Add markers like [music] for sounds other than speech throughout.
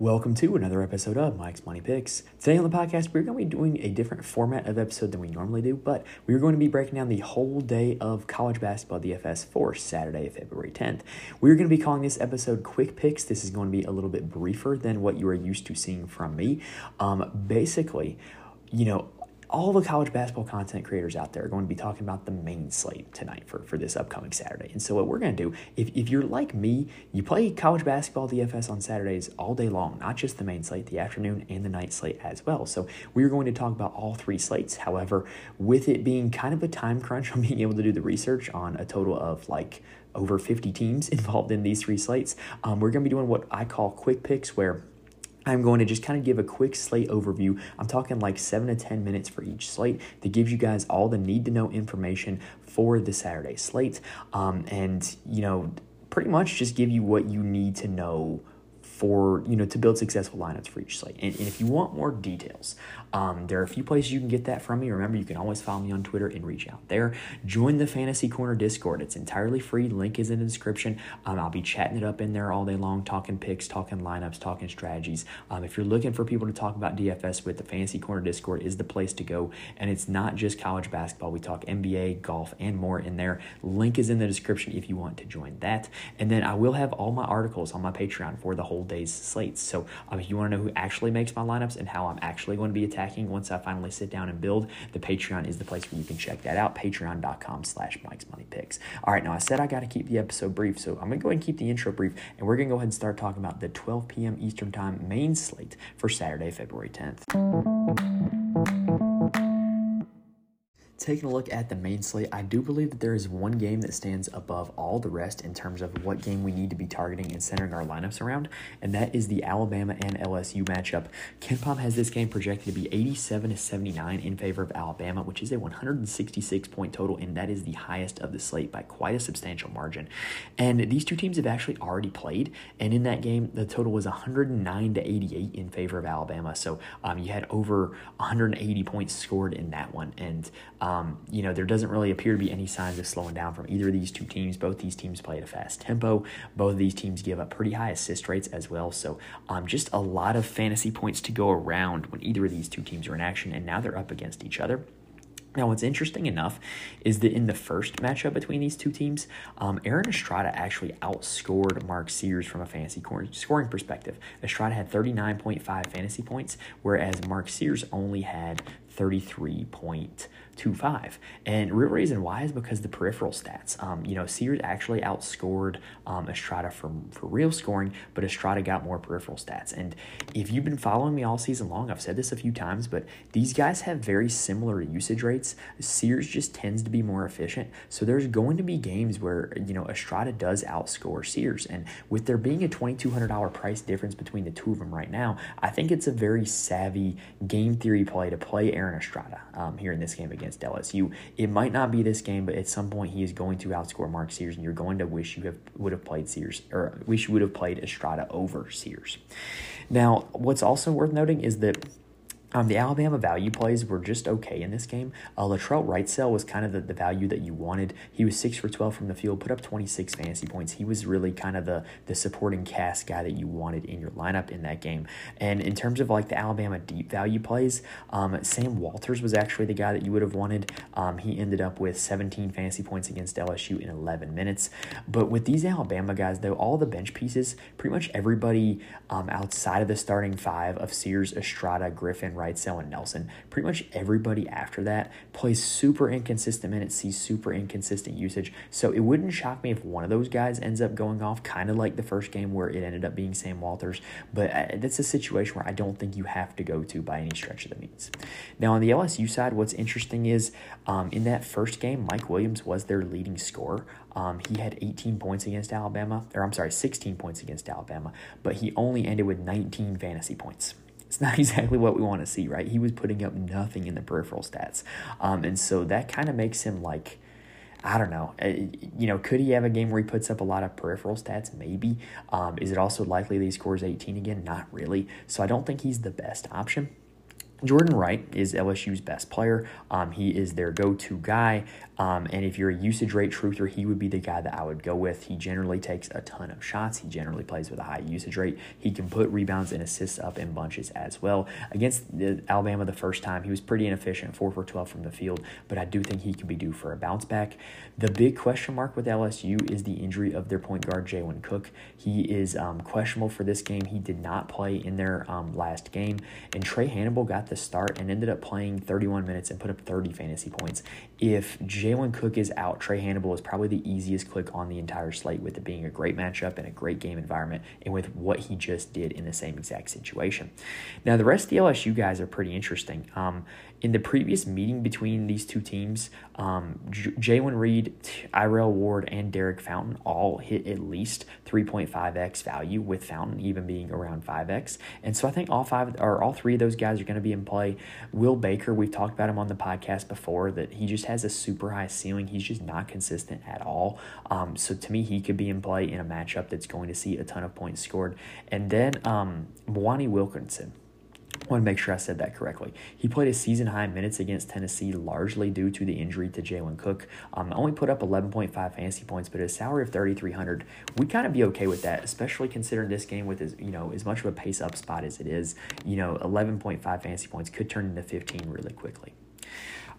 Welcome to another episode of Mike's Money Picks. Today on the podcast, we're going to be doing a different format of episode than we normally do, but we're going to be breaking down the whole day of college basketball DFS for Saturday, February 10th. We're going to be calling this episode Quick Picks. This is going to be a little bit briefer than what you are used to seeing from me. Um, basically, you know, all the college basketball content creators out there are going to be talking about the main slate tonight for, for this upcoming Saturday. And so, what we're going to do, if, if you're like me, you play college basketball DFS on Saturdays all day long, not just the main slate, the afternoon and the night slate as well. So, we're going to talk about all three slates. However, with it being kind of a time crunch [laughs] on being able to do the research on a total of like over 50 teams [laughs] involved in these three slates, um, we're going to be doing what I call quick picks, where I'm going to just kind of give a quick slate overview. I'm talking like seven to 10 minutes for each slate that gives you guys all the need to know information for the Saturday slate. Um, and, you know, pretty much just give you what you need to know for you know to build successful lineups for each site. And, and if you want more details, um, there are a few places you can get that from me. Remember, you can always follow me on Twitter and reach out there. Join the Fantasy Corner Discord. It's entirely free. Link is in the description. Um, I'll be chatting it up in there all day long, talking picks, talking lineups, talking strategies. Um, if you're looking for people to talk about DFS with, the Fantasy Corner Discord is the place to go. And it's not just college basketball. We talk NBA, golf, and more in there. Link is in the description if you want to join that. And then I will have all my articles on my Patreon for the whole day's slates. So um, if you want to know who actually makes my lineups and how I'm actually going to be attacking once I finally sit down and build, the Patreon is the place where you can check that out. Patreon.com slash Mike's Money Picks. All right, now I said I got to keep the episode brief, so I'm going to go ahead and keep the intro brief, and we're going to go ahead and start talking about the 12 p.m. Eastern Time main slate for Saturday, February 10th taking a look at the main slate, I do believe that there is one game that stands above all the rest in terms of what game we need to be targeting and centering our lineups around, and that is the Alabama and LSU matchup. KenPom has this game projected to be 87 to 79 in favor of Alabama, which is a 166 point total, and that is the highest of the slate by quite a substantial margin. And these two teams have actually already played, and in that game, the total was 109 to 88 in favor of Alabama. So um, you had over 180 points scored in that one, and um, you know, there doesn't really appear to be any signs of slowing down from either of these two teams. Both these teams play at a fast tempo. Both of these teams give up pretty high assist rates as well. So, um, just a lot of fantasy points to go around when either of these two teams are in action, and now they're up against each other. Now, what's interesting enough is that in the first matchup between these two teams, um, Aaron Estrada actually outscored Mark Sears from a fantasy scoring perspective. Estrada had 39.5 fantasy points, whereas Mark Sears only had 33 point 2.5. And real reason why is because the peripheral stats. Um, you know, Sears actually outscored um, Estrada for, for real scoring, but Estrada got more peripheral stats. And if you've been following me all season long, I've said this a few times, but these guys have very similar usage rates. Sears just tends to be more efficient. So there's going to be games where, you know, Estrada does outscore Sears. And with there being a $2,200 price difference between the two of them right now, I think it's a very savvy game theory play to play Aaron Estrada um, here in this game against against LSU. It might not be this game, but at some point he is going to outscore Mark Sears, and you're going to wish you have would have played Sears or wish you would have played Estrada over Sears. Now, what's also worth noting is that um, the Alabama value plays were just okay in this game. Uh, Latrell Wrightsell was kind of the, the value that you wanted. He was 6 for 12 from the field, put up 26 fantasy points. He was really kind of the, the supporting cast guy that you wanted in your lineup in that game. And in terms of like the Alabama deep value plays, um, Sam Walters was actually the guy that you would have wanted. Um, he ended up with 17 fantasy points against LSU in 11 minutes. But with these Alabama guys, though, all the bench pieces, pretty much everybody um, outside of the starting five of Sears, Estrada, Griffen, Wrightsell, and Nelson. Pretty much everybody after that plays super inconsistent minutes, sees super inconsistent usage. So it wouldn't shock me if one of those guys ends up going off, kind of like the first game where it ended up being Sam Walters. But uh, that's a situation where I don't think you have to go to by any stretch of the means. Now, on the LSU side, what's interesting is um, in that first game, Mike Williams was their leading scorer. Um, he had 18 points against Alabama, or I'm sorry, 16 points against Alabama, but he only ended with 19 fantasy points it's not [laughs] exactly what we want to see, right? He was putting up nothing in the peripheral stats. Um, and so that kind of makes him like, I don't know. Uh, you know, could he have a game where he puts up a lot of peripheral stats? Maybe. Um, is it also likely that he scores 18 again? Not really. So I don't think he's the best option. Jordan Wright is LSU's best player. Um, he is their go to guy. Um, and if you're a usage rate truther, he would be the guy that I would go with. He generally takes a ton of shots. He generally plays with a high usage rate. He can put rebounds and assists up in bunches as well. Against the, Alabama the first time, he was pretty inefficient, 4 for 12 from the field, but I do think he could be due for a bounce back. The big question mark with LSU is the injury of their point guard, Jalen Cook. He is um, questionable for this game. He did not play in their um, last game, and Trae Hannibal got the start and ended up playing 31 minutes and put up 30 fantasy points. If Jalen Cook is out, Trae Hannibal is probably the easiest click on the entire slate with it being a great matchup and a great game environment and with what he just did in the same exact situation. Now, the rest of the LSU guys are pretty interesting. Um, in the previous meeting between these two teams, um, J- Jalen Reed, Irel Ward, and Derek Fountain all hit at least 3.5x value, with Fountain even being around 5x. And so I think all five or all three of those guys are going to be in play. Will Baker, we've talked about him on the podcast before, that he just has a super high ceiling. He's just not consistent at all. Um, so to me, he could be in play in a matchup that's going to see a ton of points scored. And then um, Mwani Wilkinson. I want to make sure I said that correctly. He played a season high minutes against Tennessee largely due to the injury to Jalen Cook. Um, only put up 11.5 fantasy points, but a salary of 3,300. we'd kind of be okay with that, especially considering this game with as you know as much of a pace up spot as it is. You know, 11.5 fantasy points could turn into 15 really quickly.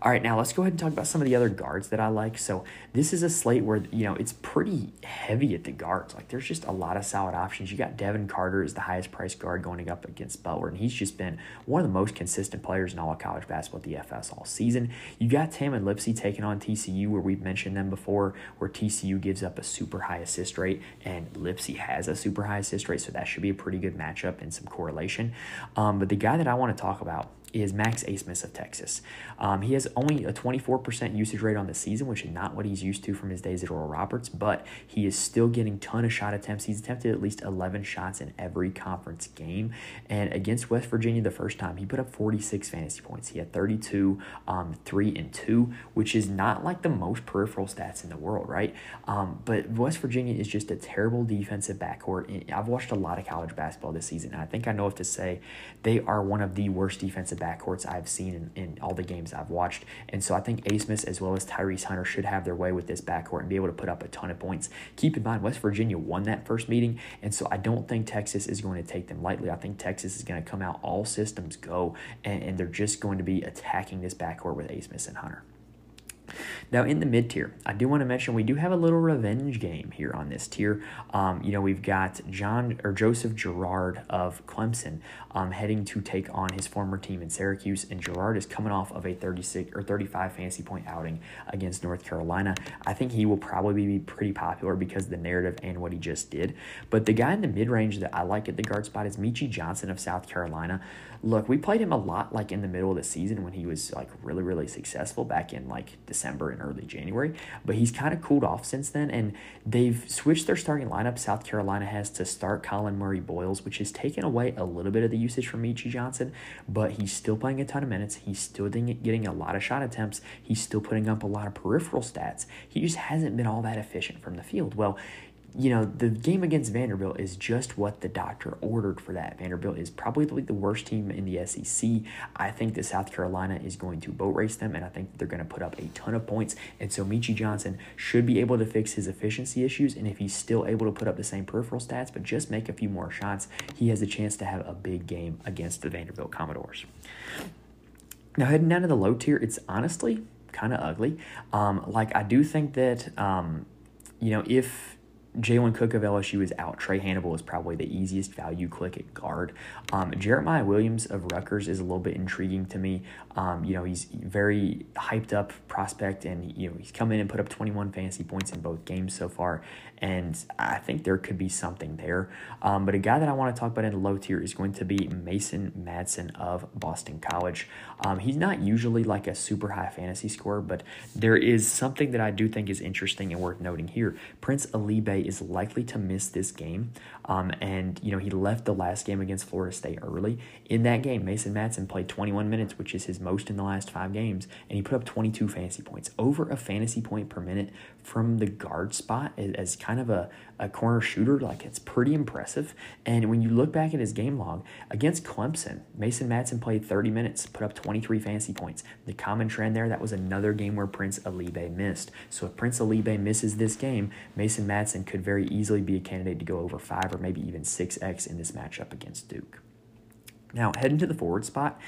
All right, now let's go ahead and talk about some of the other guards that I like. So this is a slate where you know it's pretty heavy at the guards. Like there's just a lot of solid options. You got Devin Carter as the highest priced guard going up against Butler, and he's just been one of the most consistent players in all of college basketball at the FS all season. You got Tamin Lipsey taking on TCU, where we've mentioned them before, where TCU gives up a super high assist rate, and Lipsey has a super high assist rate, so that should be a pretty good matchup and some correlation. Um, but the guy that I want to talk about is Max Abmas of Texas. Um, he has only a 24% usage rate on the season, which is not what he's used to from his days at Oral Roberts, but he is still getting ton of shot attempts. He's attempted at least 11 shots in every conference game. And against West Virginia the first time, he put up 46 fantasy points. He had 32, um, 3 and 2, which is not like the most peripheral stats in the world, right? Um, but West Virginia is just a terrible defensive backcourt. I've watched a lot of college basketball this season, and I think I know if to say they are one of the worst defensive backcourts I've seen in, in all the games I've watched. And so I think Abmas as well as Tyrese Hunter should have their way with this backcourt and be able to put up a ton of points. Keep in mind, West Virginia won that first meeting, and so I don't think Texas is going to take them lightly. I think Texas is going to come out all systems go, and, and they're just going to be attacking this backcourt with Abmas and Hunter. Now, in the mid tier, I do want to mention we do have a little revenge game here on this tier. Um, you know, we've got John or Joseph Girard of Clemson um, heading to take on his former team in Syracuse, and Girard is coming off of a 36 or 35 fantasy point outing against North Carolina. I think he will probably be pretty popular because of the narrative and what he just did. But the guy in the mid range that I like at the guard spot is Meechie Johnson of South Carolina. Look, we played him a lot like in the middle of the season when he was like really, really successful back in like December and early January, but he's kind of cooled off since then. And they've switched their starting lineup. South Carolina has to start Collin Murray Boyles, which has taken away a little bit of the usage from Meechie Johnson, but he's still playing a ton of minutes. He's still getting a lot of shot attempts. He's still putting up a lot of peripheral stats. He just hasn't been all that efficient from the field. Well, you know, the game against Vanderbilt is just what the doctor ordered for that. Vanderbilt is probably the worst team in the SEC. I think that South Carolina is going to boat race them, and I think they're going to put up a ton of points. And so Meechie Johnson should be able to fix his efficiency issues. And if he's still able to put up the same peripheral stats, but just make a few more shots, he has a chance to have a big game against the Vanderbilt Commodores. Now, heading down to the low tier, it's honestly kind of ugly. Um, like, I do think that, um, you know, if Jalen Cook of LSU is out. Trae Hannibal is probably the easiest value click at guard. Um, Jeremiah Williams of Rutgers is a little bit intriguing to me. Um, you know, he's very hyped up prospect, and you know he's come in and put up 21 fantasy points in both games so far, and I think there could be something there. Um, but a guy that I want to talk about in the low tier is going to be Mason Madsen of Boston College. Um, he's not usually like a super high fantasy scorer, but there is something that I do think is interesting and worth noting here. Prince Aligbe is likely to miss this game. Um, and, you know, he left the last game against Florida State early. In that game, Mason Madsen played 21 minutes, which is his most in the last five games, and he put up 22 fantasy points. Over a fantasy point per minute from the guard spot as, kind of a, a corner shooter, like it's pretty impressive. And when you look back at his game log against Clemson, Mason Madsen played 30 minutes, put up 23 fantasy points. The common trend there, that was another game where Prince Aligbe missed. So if Prince Aligbe misses this game, Mason Madsen could very easily be a candidate to go over five or maybe even 6x in this matchup against Duke. Now, heading to the forward spot,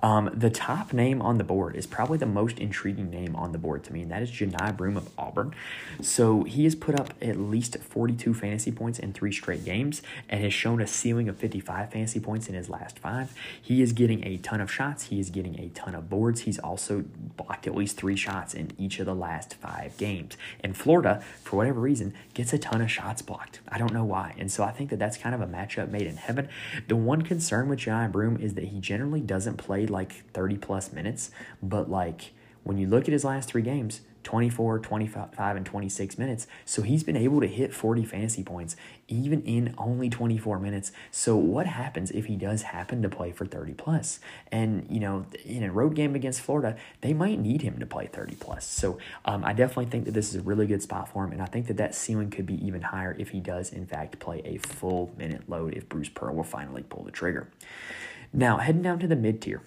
um, the top name on the board is probably the most intriguing name on the board to me, and that is Johni Broome of Auburn. So he has put up at least 42 fantasy points in three straight games and has shown a ceiling of 55 fantasy points in his last five. He is getting a ton of shots. He is getting a ton of boards. He's also blocked at least three shots in each of the last five games. And Florida, for whatever reason, gets a ton of shots blocked. I don't know why. And so I think that that's kind of a matchup made in heaven. The one concern with Johni Broome is that he generally doesn't play like 30 plus minutes, but like when you look at his last three games, 24, 25, and 26 minutes. So he's been able to hit 40 fantasy points even in only 24 minutes. So what happens if he does happen to play for 30 plus? And, you know, in a road game against Florida, they might need him to play 30 plus. So um, I definitely think that this is a really good spot for him. And I think that that ceiling could be even higher if he does, in fact, play a full minute load if Bruce Pearl will finally pull the trigger. Now, heading down to the mid tier.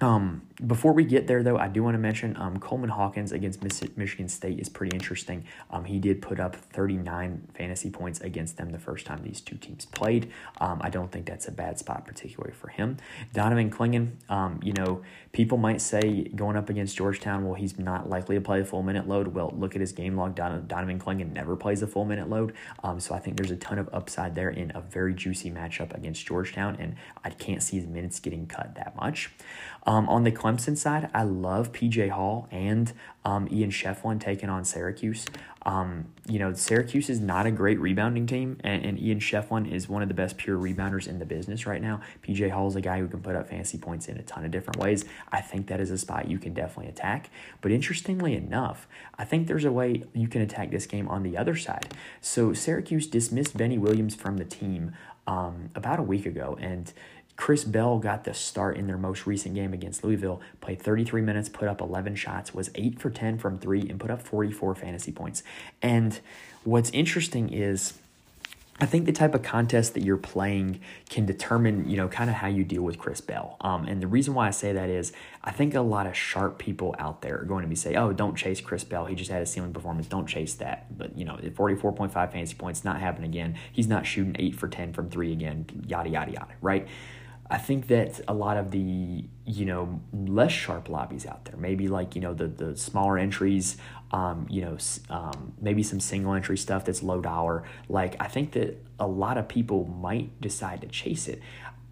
Um, before we get there, though, I do want to mention um, Coleman Hawkins against Michigan State is pretty interesting. Um, he did put up 39 fantasy points against them the first time these two teams played. Um, I don't think that's a bad spot, particularly for him. Donovan Clingan, um, you know, people might say going up against Georgetown, well, he's not likely to play a full minute load. Well, look at his game log. Don- Donovan Clingan never plays a full minute load. Um, so I think there's a ton of upside there in a very juicy matchup against Georgetown, and I can't see his minutes getting cut that much. Um, on the side, I love PJ Hall and um, Ian Schieffelin taking on Syracuse. Um, you know, Syracuse is not a great rebounding team, and, and Ian Schieffelin is one of the best pure rebounders in the business right now. PJ Hall is a guy who can put up fantasy points in a ton of different ways. I think that is a spot you can definitely attack. But interestingly enough, I think there's a way you can attack this game on the other side. So Syracuse dismissed Benny Williams from the team um, about a week ago, and Chris Bell got the start in their most recent game against Louisville, played 33 minutes, put up 11 shots, was 8 for 10 from 3, and put up 44 fantasy points. And what's interesting is I think the type of contest that you're playing can determine, you know, kind of how you deal with Chris Bell. Um, and the reason why I say that is I think a lot of sharp people out there are going to be saying, oh, don't chase Chris Bell. He just had a ceiling performance. Don't chase that. But, you know, 44.5 fantasy points, not happening again. He's not shooting 8 for 10 from 3 again, yada, yada, yada, right? I think that a lot of the you know less sharp lobbies out there, maybe like you know the the smaller entries, um, you know um, maybe some single entry stuff that's low dollar. Like I think that a lot of people might decide to chase it.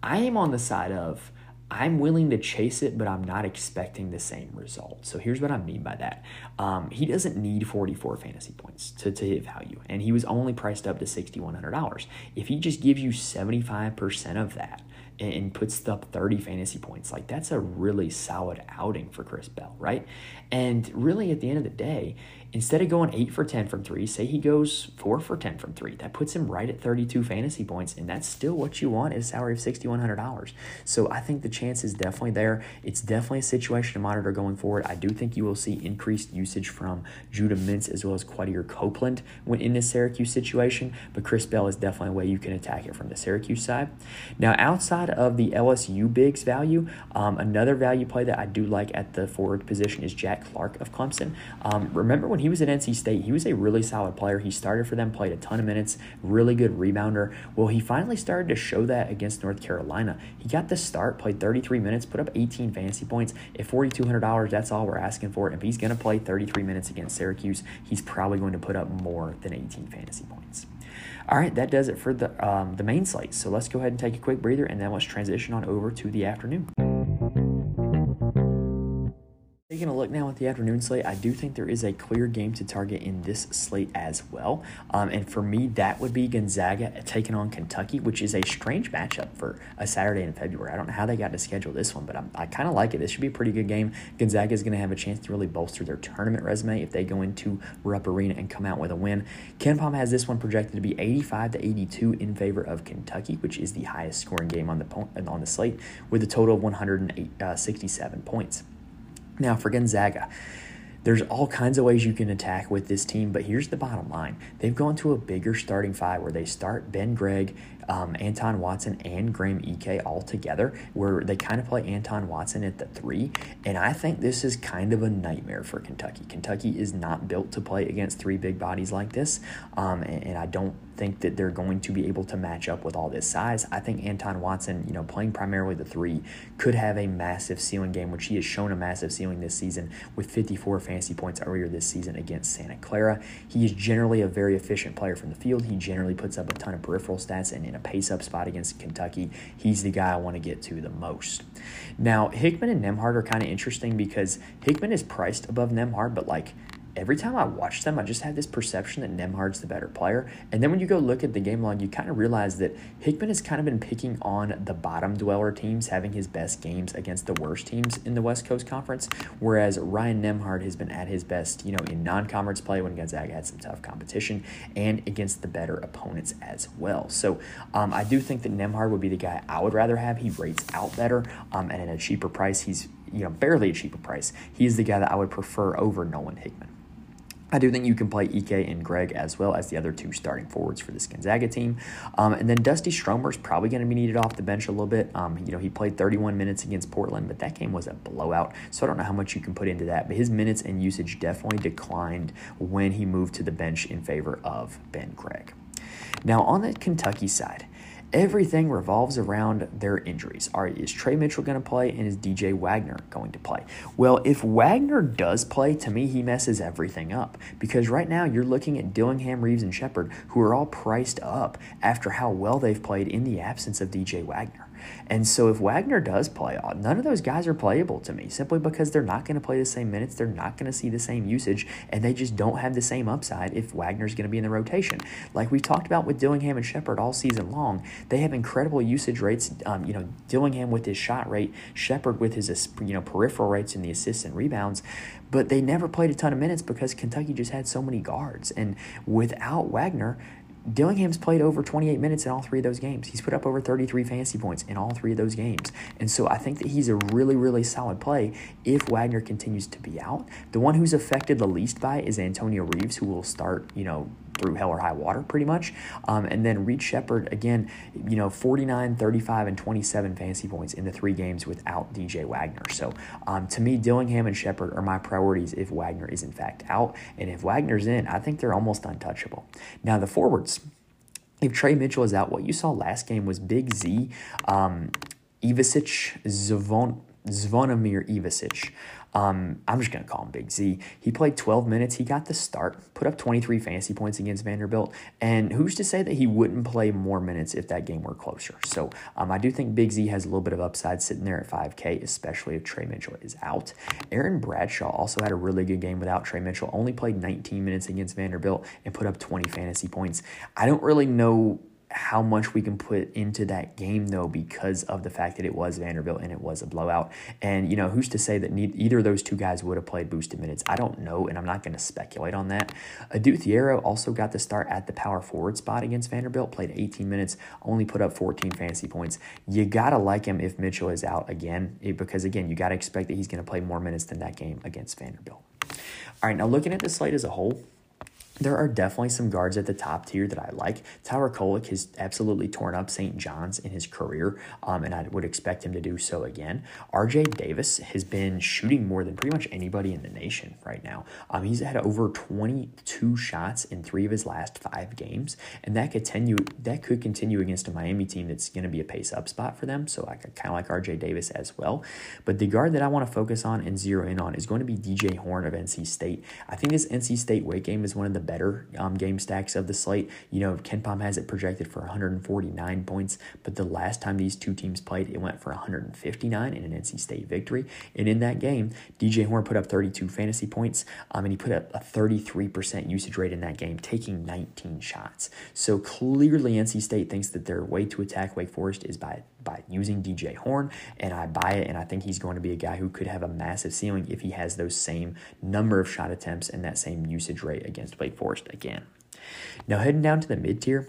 I am on the side of I'm willing to chase it, but I'm not expecting the same result. So here's what I mean by that. Um, he doesn't need 44 fantasy points to, to hit value, and he was only priced up to $6,100. If he just gives you 75% of that, and puts up 30 fantasy points. Like that's a really solid outing for Chris Bell, right? And really at the end of the day, Instead of going 8 for 10 from 3, say he goes 4 for 10 from 3. That puts him right at 32 fantasy points, and that's still what you want at a salary of $6,100. So I think the chance is definitely there. It's definitely a situation to monitor going forward. I do think you will see increased usage from Judah Mintz as well as Quadir Copeland when in this Syracuse situation, but Chris Bell is definitely a way you can attack it from the Syracuse side. Now, outside of the LSU bigs value, um, another value play that I do like at the forward position is Jack Clark of Clemson. Um, remember when when he was at NC State, he was a really solid player. He started for them, played a ton of minutes, really good rebounder. Well, he finally started to show that against North Carolina. He got the start, played 33 minutes, put up 18 fantasy points. At $4,200, that's all we're asking for. If he's going to play 33 minutes against Syracuse, he's probably going to put up more than 18 fantasy points. All right, that does it for the um, the main slate. So let's go ahead and take a quick breather, and then let's transition on over to the afternoon. Look now at the afternoon slate, I do think there is a clear game to target in this slate as well. Um, and for me, that would be Gonzaga taking on Kentucky, which is a strange matchup for a Saturday in February. I don't know how they got to schedule this one, but I'm, i kind of like it. This should be a pretty good game. Gonzaga is going to have a chance to really bolster their tournament resume if they go into Rupp Arena and come out with a win. KenPom has this one projected to be 85 to 82 in favor of Kentucky, which is the highest scoring game on the on the slate, with a total of 167 uh, points. Now for Gonzaga. There's all kinds of ways you can attack with this team, but here's the bottom line. They've gone to a bigger starting five where they start Ben Gregg, um, Anton Watson, and Graham Ike all together, where they kind of play Anton Watson at the three. And I think this is kind of a nightmare for Kentucky. Kentucky is not built to play against three big bodies like this, um, and, and I don't think that they're going to be able to match up with all this size. I think Anton Watson, you know, playing primarily the three, could have a massive ceiling game, which he has shown a massive ceiling this season with 54 fantasy points earlier this season against Santa Clara. He is generally a very efficient player from the field. He generally puts up a ton of peripheral stats, and in a pace up spot against Kentucky, he's the guy I want to get to the most. Now, Hickman and Nembhard are kind of interesting because Hickman is priced above Nembhard, but like every time I watch them, I just have this perception that Nembhard's the better player. And then when you go look at the game log, you kind of realize that Hickman has kind of been picking on the bottom dweller teams, having his best games against the worst teams in the West Coast Conference, whereas Ryan Nembhard has been at his best, you know, in non-conference play when Gonzaga had some tough competition and against the better opponents as well. So um, I do think that Nembhard would be the guy I would rather have. He rates out better, um, and at a cheaper price, he's you know barely a cheaper price. He's the guy that I would prefer over Nolan Hickman. I do think you can play Ike and Gregg as well as the other two starting forwards for this Gonzaga team. Um, and then Dusty Stromer is probably going to be needed off the bench a little bit. Um, you know, he played 31 minutes against Portland, but that game was a blowout. So I don't know how much you can put into that. But his minutes and usage definitely declined when he moved to the bench in favor of Ben Gregg. Now, on the Kentucky side, everything revolves around their injuries. Are is Tre Mitchell going to play and is DJ Wagner going to play? Well, if Wagner does play, to me he messes everything up because right now you're looking at Dillingham, Reeves, and Sheppard, who are all priced up after how well they've played in the absence of DJ Wagner. And so if Wagner does play, uh, none of those guys are playable to me simply because they're not going to play the same minutes, they're not going to see the same usage, and they just don't have the same upside if Wagner's going to be in the rotation. Like we talked about with Dillingham and Sheppard all season long, they have incredible usage rates. Um, you know, Dillingham with his shot rate, Sheppard with his you know peripheral rates and the assists and rebounds, but they never played a ton of minutes because Kentucky just had so many guards. And without Wagner, Dillingham's played over 28 minutes in all three of those games. He's put up over 33 fantasy points in all three of those games. And so I think that he's a really, really solid play if Wagner continues to be out. The one who's affected the least by is Antonio Reeves, who will start, you know, through hell or high water pretty much. Um, and then Reed Sheppard, again, you know, 49, 35, and 27 fantasy points in the three games without DJ Wagner. So um, to me, Dillingham and Sheppard are my priorities if Wagner is in fact out. And if Wagner's in, I think they're almost untouchable. Now, the forwards. If Tre Mitchell is out, what you saw last game was Big Z, um, Ivisic, Zvon, Zvonimir Ivisic. Um, I'm just going to call him Big Z. He played 12 minutes. He got the start, put up 23 fantasy points against Vanderbilt. And who's to say that he wouldn't play more minutes if that game were closer? So um, I do think Big Z has a little bit of upside sitting there at 5K, especially if Tre Mitchell is out. Aaron Bradshaw also had a really good game without Tre Mitchell, only played 19 minutes against Vanderbilt and put up 20 fantasy points. I don't really know how much we can put into that game though because of the fact that it was Vanderbilt and it was a blowout. And you know, who's to say that either of those two guys would have played boosted minutes? I don't know, and I'm not going to speculate on that. Adou Thiero also got the start at the power forward spot against Vanderbilt, played 18 minutes, only put up 14 fantasy points. You got to like him if Mitchell is out again, because again, you got to expect that he's going to play more minutes than that game against Vanderbilt. All right, now looking at the slate as a whole, there are definitely some guards at the top tier that I like. Tyler Kolek has absolutely torn up St. John's in his career, um, and I would expect him to do so again. RJ Davis has been shooting more than pretty much anybody in the nation right now. Um, he's had over 22 shots in three of his last five games, and that continue that could continue against a Miami team that's going to be a pace up spot for them. So I kind of like RJ Davis as well. But the guard that I want to focus on and zero in on is going to be DJ Horne of NC State. I think this NC State weight game is one of the better um, game stacks of the slate. You know, KenPom has it projected for 149 points, but the last time these two teams played, it went for 159 in an NC State victory. And in that game, DJ Horne put up 32 fantasy points, um, and he put up a 33% usage rate in that game, taking 19 shots. So clearly, NC State thinks that their way to attack Wake Forest is by by using DJ Horne, and I buy it. And I think he's going to be a guy who could have a massive ceiling if he has those same number of shot attempts and that same usage rate against Wake Forest again. Now, heading down to the mid tier,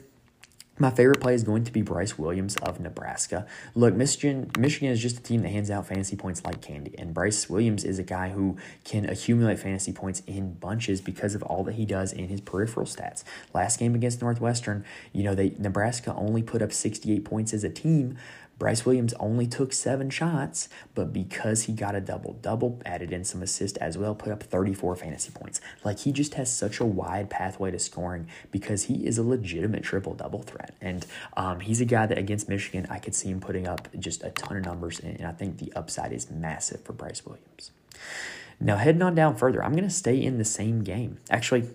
my favorite play is going to be Brice Williams of Nebraska. Look, Michigan Michigan is just a team that hands out fantasy points like candy, and Brice Williams is a guy who can accumulate fantasy points in bunches because of all that he does in his peripheral stats. Last game against Northwestern, you know, they Nebraska only put up 68 points as a team, Brice Williams only took seven shots, but because he got a double double, added in some assist as well, put up 34 fantasy points. Like he just has such a wide pathway to scoring because he is a legitimate triple double threat. And um, he's a guy that against Michigan, I could see him putting up just a ton of numbers, and I think the upside is massive for Brice Williams. Now, heading on down further, I'm going to stay in the same game. Actually,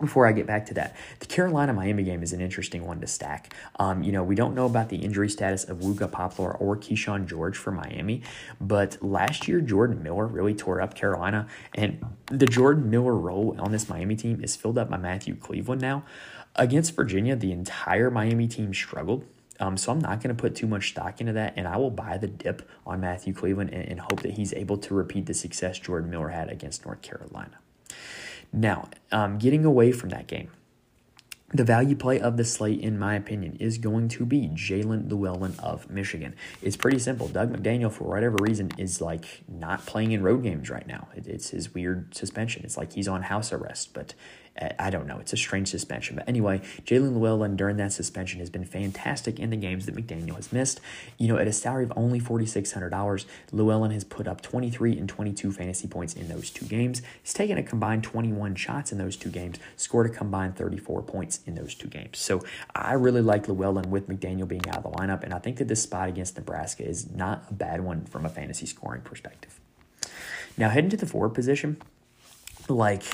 before I get back to that, the Carolina Miami game is an interesting one to stack. Um, you know, we don't know about the injury status of Wooga Poplar or Kyshawn George for Miami, but last year Jordan Miller really tore up Carolina, and the Jordan Miller role on this Miami team is filled up by Matthew Cleveland now. Against Virginia, the entire Miami team struggled. Um, so I'm not going to put too much stock into that, and I will buy the dip on Matthew Cleveland and, and hope that he's able to repeat the success Jordan Miller had against North Carolina. Now, um, getting away from that game, the value play of the slate, in my opinion, is going to be Jaelin Llewellyn of Michigan. It's pretty simple. Dug McDaniel, for whatever reason, is like not playing in road games right now. It, it's his weird suspension. It's like he's on house arrest, but I don't know. It's a strange suspension. But anyway, Jaelin Llewellyn during that suspension has been fantastic in the games that McDaniel has missed. You know, at a salary of only $4,600, Llewellyn has put up 23 and 22 fantasy points in those two games. He's taken a combined 21 shots in those two games, scored a combined 34 points in those two games. So I really like Llewellyn with McDaniel being out of the lineup, and I think that this spot against Nebraska is not a bad one from a fantasy scoring perspective. Now, heading to the forward position, like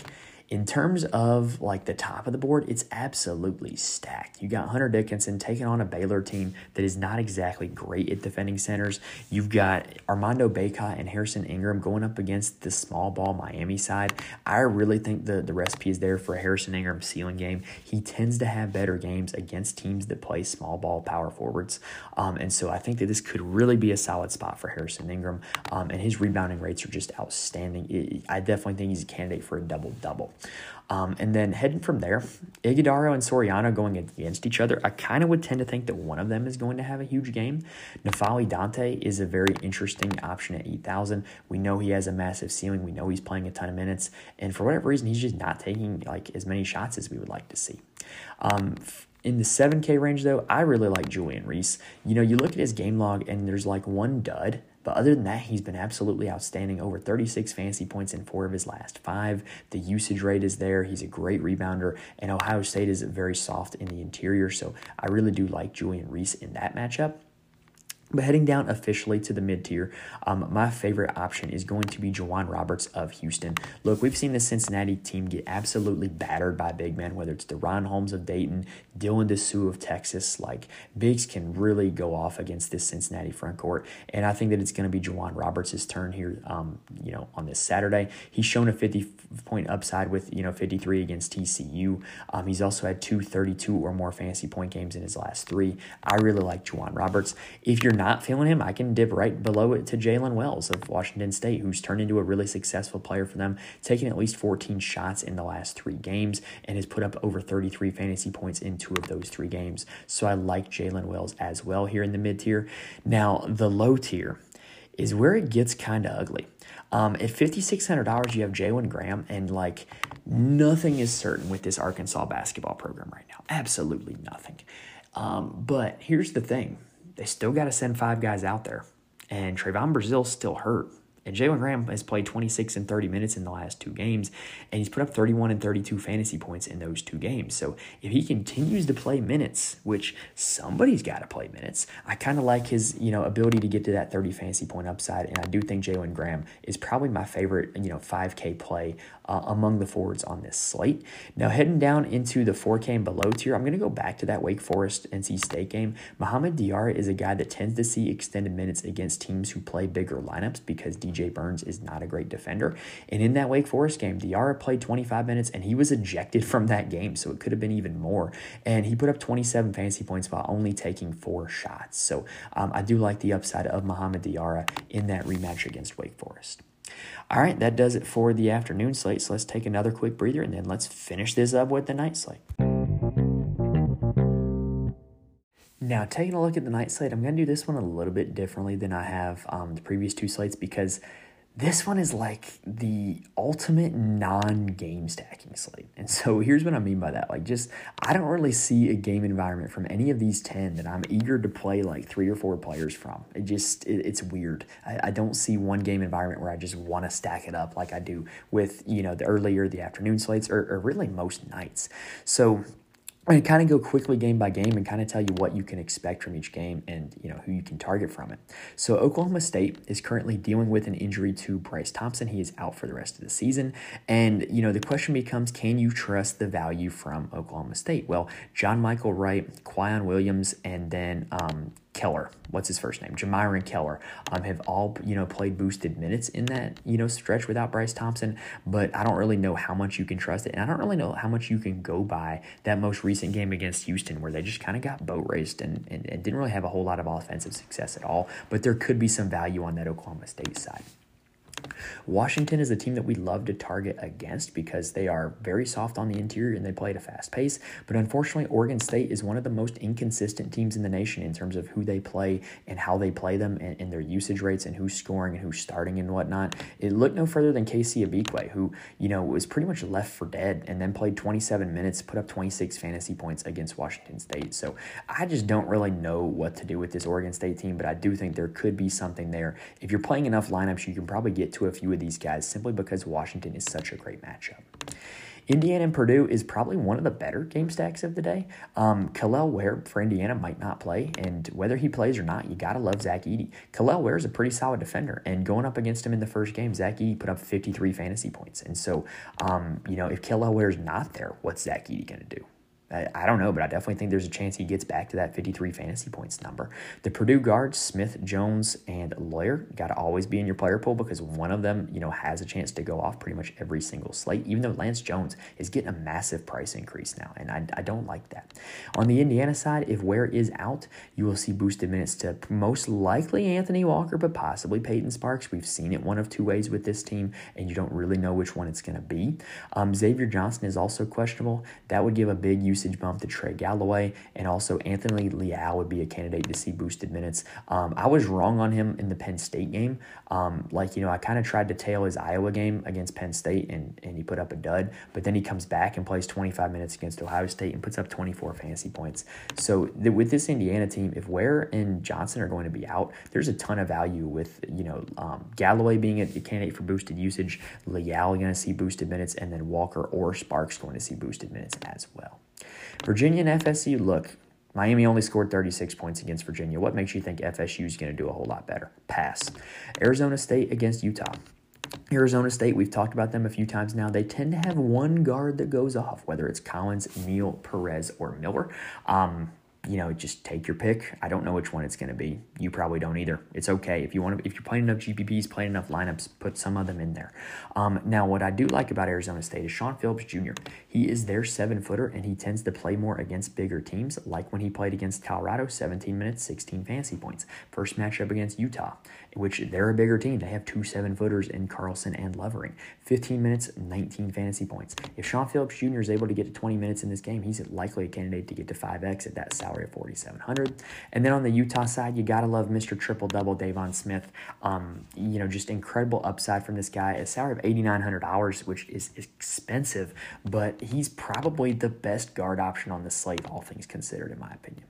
in terms of like the top of the board, it's absolutely stacked. You got Hunter Dickinson taking on a Baylor team that is not exactly great at defending centers. You've got Armando Bacot and Harrison Ingram going up against the small ball Miami side. I really think the, the recipe is there for Harrison Ingram ceiling game. He tends to have better games against teams that play small ball power forwards. Um, and so I think that this could really be a solid spot for Harrison Ingram. Um, and his rebounding rates are just outstanding. I definitely think he's a candidate for a double double. Um, and then heading from there, Ighodaro and Soriano going against each other. I kind of would tend to think that one of them is going to have a huge game. N'Faly Dante is a very interesting option at 8,000. We know he has a massive ceiling. We know he's playing a ton of minutes. And for whatever reason, he's just not taking like as many shots as we would like to see. Um, in the 7K range, though, I really like Julian Reese. You know, you look at his game log and there's like one dud but other than that, he's been absolutely outstanding. Over 36 fantasy points in four of his last five. The usage rate is there. He's a great rebounder, and Ohio State is very soft in the interior. So I really do like Julian Reese in that matchup. But heading down officially to the mid tier, um, my favorite option is going to be J'Wan Roberts of Houston. Look, we've seen the Cincinnati team get absolutely battered by big men, whether it's DaRon Holmes of Dayton, Dylan Disu of Texas. Like, bigs can really go off against this Cincinnati front court. And I think that it's going to be J'Wan Roberts' turn here, um, you know, on this Saturday. He's shown a 50 point upside with, you know, 53 against TCU. Um, he's also had two 32 or more fantasy point games in his last three. I really like J'Wan Roberts. If you're not feeling him, I can dip right below it to Jaylen Wells of Washington State, who's turned into a really successful player for them, taking at least 14 shots in the last three games and has put up over 33 fantasy points in two of those three games. So I like Jaylen Wells as well here in the mid tier. Now, the low tier is where it gets kind of ugly. Um, at $5,600, you have Jalen Graham, and like nothing is certain with this Arkansas basketball program right now. Absolutely nothing. Um, but here's the thing they still got to send five guys out there. And Trevon Brazile's still hurt. And Jalen Graham has played 26 and 30 minutes in the last two games, and he's put up 31 and 32 fantasy points in those two games. So if he continues to play minutes, which somebody's got to play minutes, I kind of like his you know ability to get to that 30 fantasy point upside, and I do think Jalen Graham is probably my favorite you know 5K play uh, among the forwards on this slate. Now heading down into the 4K and below tier, I'm going to go back to that Wake Forest NC State game. Mohamed Diarra is a guy that tends to see extended minutes against teams who play bigger lineups because DJ Burns is not a great defender. And in that Wake Forest game, Diarra played 25 minutes and he was ejected from that game, so it could have been even more. And he put up 27 fantasy points while only taking four shots. So um, I do like the upside of Mohamed Diarra in that rematch against Wake Forest. All right, that does it for the afternoon slate. So let's take another quick breather and then let's finish this up with the night slate. Now, taking a look at the night slate, I'm going to do this one a little bit differently than I have um, the previous two slates because this one is like the ultimate non-game stacking slate. And so here's what I mean by that. Like just I don't really see a game environment from any of these 10 that I'm eager to play like three or four players from. It just it, it's weird. I, I don't see one game environment where I just want to stack it up like I do with, you know, the earlier the afternoon slates or, or really most nights. So and kind of go quickly game by game and kind of tell you what you can expect from each game and you know who you can target from it. So Oklahoma State is currently dealing with an injury to Bryce Thompson. He is out for the rest of the season. And you know the question becomes can you trust the value from Oklahoma State? Well, John Michael Wright, Quion Williams, and then um, Keller, what's his first name? Jamyron Keller um, have all, you know, played boosted minutes in that, you know, stretch without Bryce Thompson, but I don't really know how much you can trust it. And I don't really know how much you can go by that most recent game against Houston where they just kind of got boat raced and, and, and didn't really have a whole lot of offensive success at all. But there could be some value on that Oklahoma State side. Washington is a team that we love to target against because they are very soft on the interior and they play at a fast pace. But unfortunately, Oregon State is one of the most inconsistent teams in the nation in terms of who they play and how they play them and, and their usage rates and who's scoring and who's starting and whatnot. It looked no further than KC Ibekwe, who, you know, was pretty much left for dead and then played 27 minutes, put up 26 fantasy points against Washington State. So I just don't really know what to do with this Oregon State team, but I do think there could be something there. If you're playing enough lineups, you can probably get to a few of these guys simply because Washington is such a great matchup. Indiana and Purdue is probably one of the better game stacks of the day. Um, Kel'el Ware for Indiana might not play, and whether he plays or not, you gotta love Zach Edey. Kel'el Ware is a pretty solid defender, and going up against him in the first game, Zach Edey put up 53 fantasy points. And so, um, you know, if Kel'el Ware is not there, what's Zach Edey gonna do? I, I don't know, but I definitely think there's a chance he gets back to that 53 fantasy points number. The Purdue guards, Smith, Jones, and Loyer, got to always be in your player pool because one of them, you know, has a chance to go off pretty much every single slate, even though Lance Jones is getting a massive price increase now, and I, I don't like that. On the Indiana side, if Ware is out, you will see boosted minutes to most likely Anthony Walker, but possibly Peyton Sparks. We've seen it one of two ways with this team, and you don't really know which one it's going to be. Um, Xavier Johnson is also questionable. That would give a big use usage bump to Trey Galloway, and also Anthony Leal would be a candidate to see boosted minutes. Um, I was wrong on him in the Penn State game. Um, like, you know, I kind of tried to tail his Iowa game against Penn State, and, and he put up a dud, but then he comes back and plays 25 minutes against Ohio State and puts up 24 fantasy points. So the, with this Indiana team, if Ware and Johnson are going to be out, there's a ton of value with, you know, um, Galloway being a, a candidate for boosted usage, Leal going to see boosted minutes, and then Walker or Sparks going to see boosted minutes as well. Virginia and FSU, look, Miami only scored 36 points against Virginia. What makes you think FSU is going to do a whole lot better? Pass. Arizona State against Utah. Arizona State, we've talked about them a few times now. They tend to have one guard that goes off, whether it's Collins, Neal, Perez, or Miller. Um, you know, just take your pick. I don't know which one it's going to be. You probably don't either. It's okay if you want to. If you're playing enough GPPs, playing enough lineups, put some of them in there. Um, now, what I do like about Arizona State is Shawn Phillips Jr. He is their seven footer, and he tends to play more against bigger teams, like when he played against Colorado, 17 minutes, 16 fantasy points. First matchup against Utah, which they're a bigger team. They have two seven footers in Carlson and Lovering. 15 minutes, 19 fantasy points. If Shawn Phillips Jr. is able to get to 20 minutes in this game, he's likely a candidate to get to 5x at that salary of 4,700. And then on the Utah side, you got to love Mr. Triple Double, Deivon Smith. Um, you know, just incredible upside from this guy. A salary of $8,900, which is expensive, but he's probably the best guard option on the slate, all things considered, in my opinion.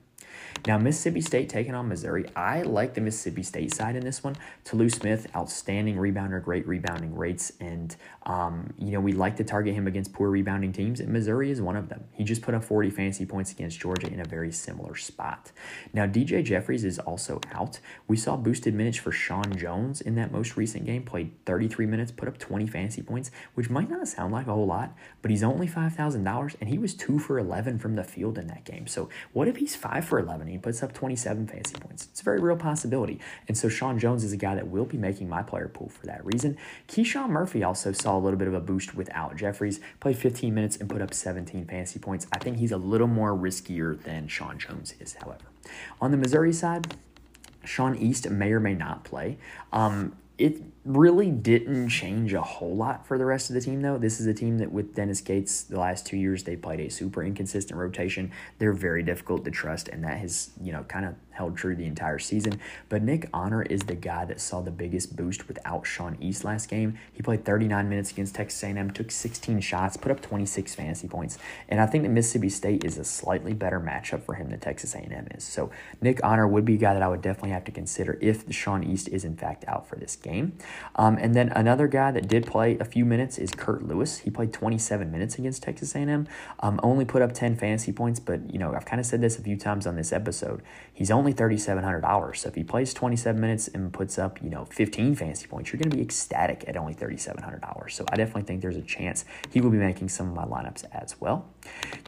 Now, Mississippi State taking on Missouri. I like the Mississippi State side in this one. Tolu Smith, outstanding rebounder, great rebounding rates, and um, you know we like to target him against poor rebounding teams, and Missouri is one of them. He just put up 40 fantasy points against Georgia in a very similar spot. Now, DJ Jeffries is also out. We saw boosted minutes for Shawn Jones in that most recent game, played 33 minutes, put up 20 fantasy points, which might not sound like a whole lot, but he's only $5,000, and he was 2 for 11 from the field in that game. So, what if he's 5 for 11? He puts up 27 fantasy points. It's a very real possibility. And so Shawn Jones is a guy that will be making my player pool for that reason. KeShawn Murphy also saw a little bit of a boost without Jeffries, played 15 minutes and put up 17 fantasy points. I think he's a little more riskier than Shawn Jones is, however. On the Missouri side, Sean East may or may not play. Um, it really didn't change a whole lot for the rest of the team, though. This is a team that, with Dennis Gates, the last two years, they played a super inconsistent rotation. They're very difficult to trust, and that has, you know, kind of held true the entire season. But Nick Honor is the guy that saw the biggest boost without Sean East last game. He played 39 minutes against Texas A&M, took 16 shots, put up 26 fantasy points, and I think that Mississippi State is a slightly better matchup for him than Texas A&M is. So Nick Honor would be a guy that I would definitely have to consider if Sean East is in fact out for this game. Um, and then another guy that did play a few minutes is Curt Lewis. He played 27 minutes against Texas A&M, um, only put up 10 fantasy points, but you know I've kind of said this a few times on this episode. He's only $3,700, so if he plays 27 minutes and puts up you know 15 fantasy points, you're going to be ecstatic at only $3,700. So I definitely think there's a chance he will be making some of my lineups as well.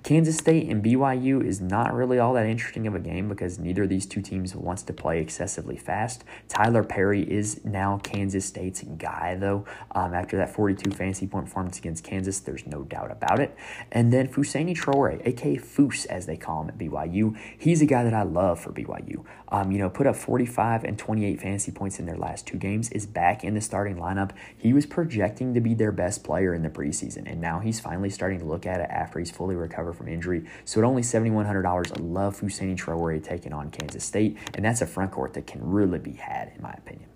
Kansas State and BYU is not really all that interesting of a game because neither of these two teams wants to play excessively fast. Tylor Perry is now Kansas State's guy, though. Um, after that 42 fantasy point performance against Kansas, there's no doubt about it. And then Fousseyni Traore, aka Foose, as they call him at BYU, he's a guy that I love for BYU. Um, you know, put up 45 and 28 fantasy points in their last two games, is back in the starting lineup. He was projecting to be their best player in the preseason, and now he's finally starting to look at it after he's fully recovered from injury. So at only $7,100, I love Fousseyni Traore taking on Kansas State, and that's a front court that can really be had, in my opinion.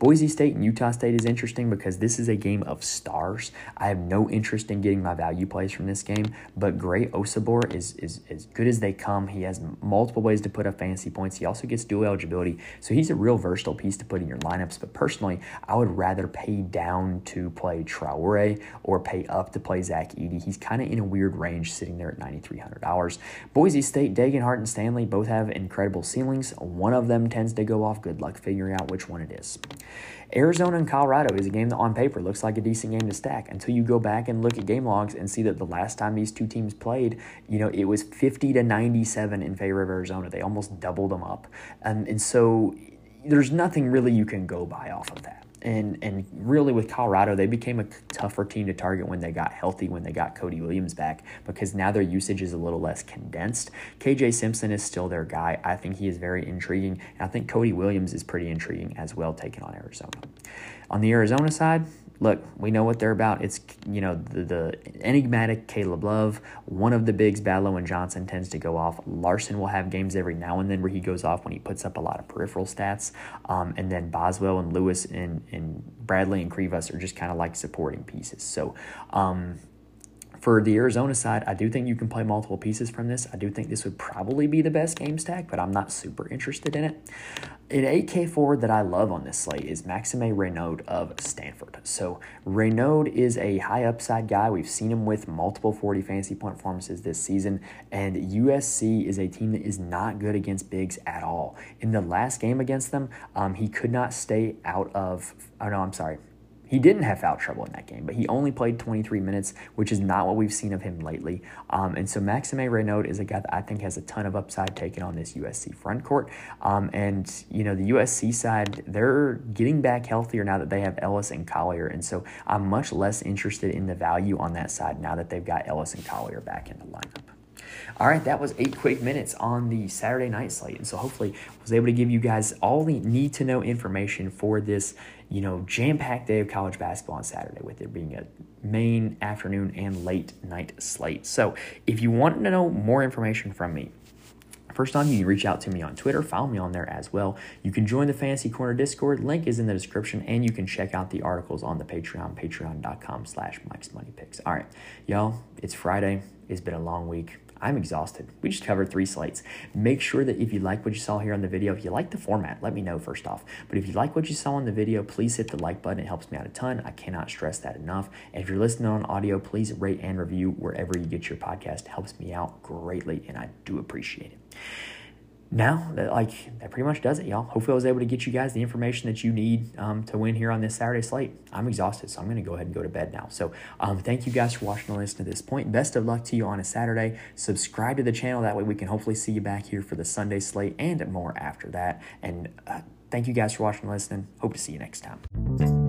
Boise State and Utah State is interesting because this is a game of stars. I have no interest in getting my value plays from this game, but Great Osobor is, is as good as they come. He has multiple ways to put up fantasy points. He also gets dual eligibility, so he's a real versatile piece to put in your lineups. But personally, I would rather pay down to play Traore or pay up to play Zach Edey. He's kind of in a weird range, sitting there at $9,300. Boise State, Degenhart, and Stanley both have incredible ceilings. One of them tends to go off. Good luck figuring out which one it is. Arizona and Colorado is a game that on paper looks like a decent game to stack until you go back and look at game logs and see that the last time these two teams played, you know, it was 50 to 97 in favor of Arizona. They almost doubled them up. And, and so there's nothing really you can go by off of that and and really with Colorado, they became a tougher team to target when they got healthy, when they got Cody Williams back, because now their usage is a little less condensed. KJ Simpson is still their guy. I think he is very intriguing, and I think Cody Williams is pretty intriguing as well, taking on Arizona. On the Arizona side, look, we know what they're about. It's you know the, the enigmatic Caleb Love, one of the bigs. Ballo and Johnson tends to go off. Larsson will have games every now and then where he goes off when he puts up a lot of peripheral stats. Um, and then Boswell and Lewis and and Bradley and Krivas are just kind of like supporting pieces. So. Um, for the Arizona side, I do think you can play multiple pieces from this. I do think this would probably be the best game stack, but I'm not super interested in it. An 8K forward that I love on this slate is Maxime Raynaud of Stanford. So Raynaud is a high upside guy. We've seen him with multiple 40 fantasy point performances this season, and USC is a team that is not good against bigs at all. In the last game against them, um, he could not stay out of. Oh no, I'm sorry. He didn't have foul trouble in that game, but he only played 23 minutes, which is not what we've seen of him lately. Um, and so Maxime Raynaud is a guy that I think has a ton of upside taking on this USC front court. Um, and, you know, the USC side, they're getting back healthier now that they have Ellis and Collier. And so I'm much less interested in the value on that side now that they've got Ellis and Collier back in the lineup. All right, that was eight quick minutes on the Saturday night slate. And so hopefully I was able to give you guys all the need to know information for this, you know, jam-packed day of college basketball on Saturday with it being a main afternoon and late night slate. So if you want to know more information from me, First on, you can reach out to me on Twitter, follow me on there as well. You can join the Fantasy Corner Discord, link is in the description, and you can check out the articles on the Patreon, patreon.com slash Mike's Money Picks. All right, y'all, it's Friday. It's been a long week. I'm exhausted. We just covered three slates. Make sure that if you like what you saw here on the video, if you like the format, let me know first off. But if you like what you saw on the video, please hit the like button. It helps me out a ton. I cannot stress that enough. And if you're listening on audio, please rate and review wherever you get your podcast. It helps me out greatly, and I do appreciate it now that like that pretty much does it y'all. Hopefully i was able to get you guys the information that you need um, to win here on this saturday slate. I'm exhausted so i'm going to go ahead and go to bed now. So um, thank you guys for watching and listening to this point. Best of luck to you on a saturday. Subscribe to the channel that way we can hopefully see you back here for the sunday slate and more after that. And uh, thank you guys for watching and listening. Hope to see you next time